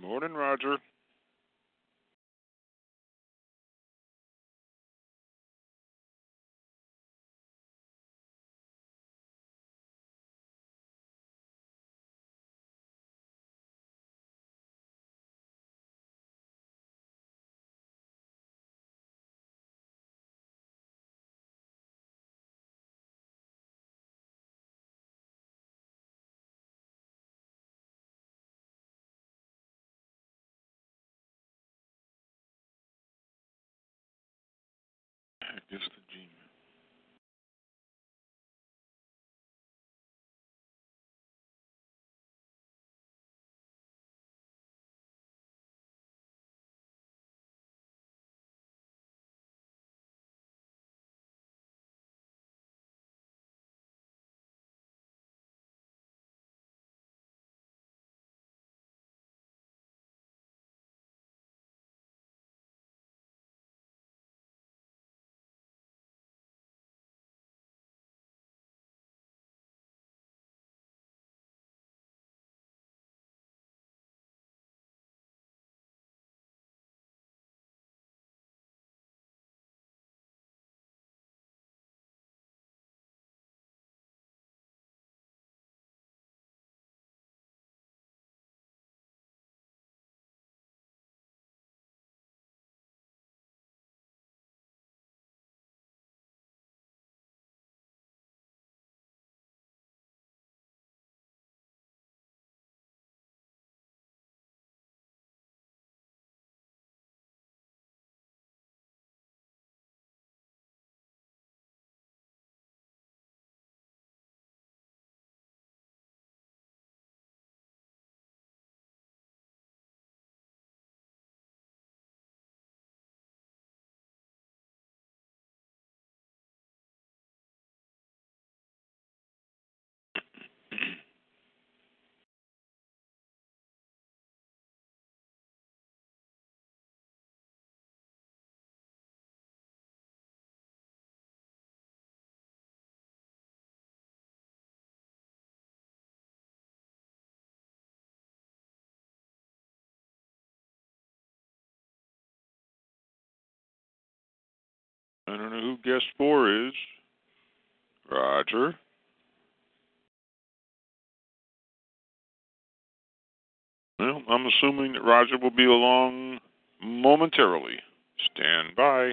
Morning, Roger. Guest four is. Roger. Well, I'm assuming that Roger will be along momentarily. Stand by.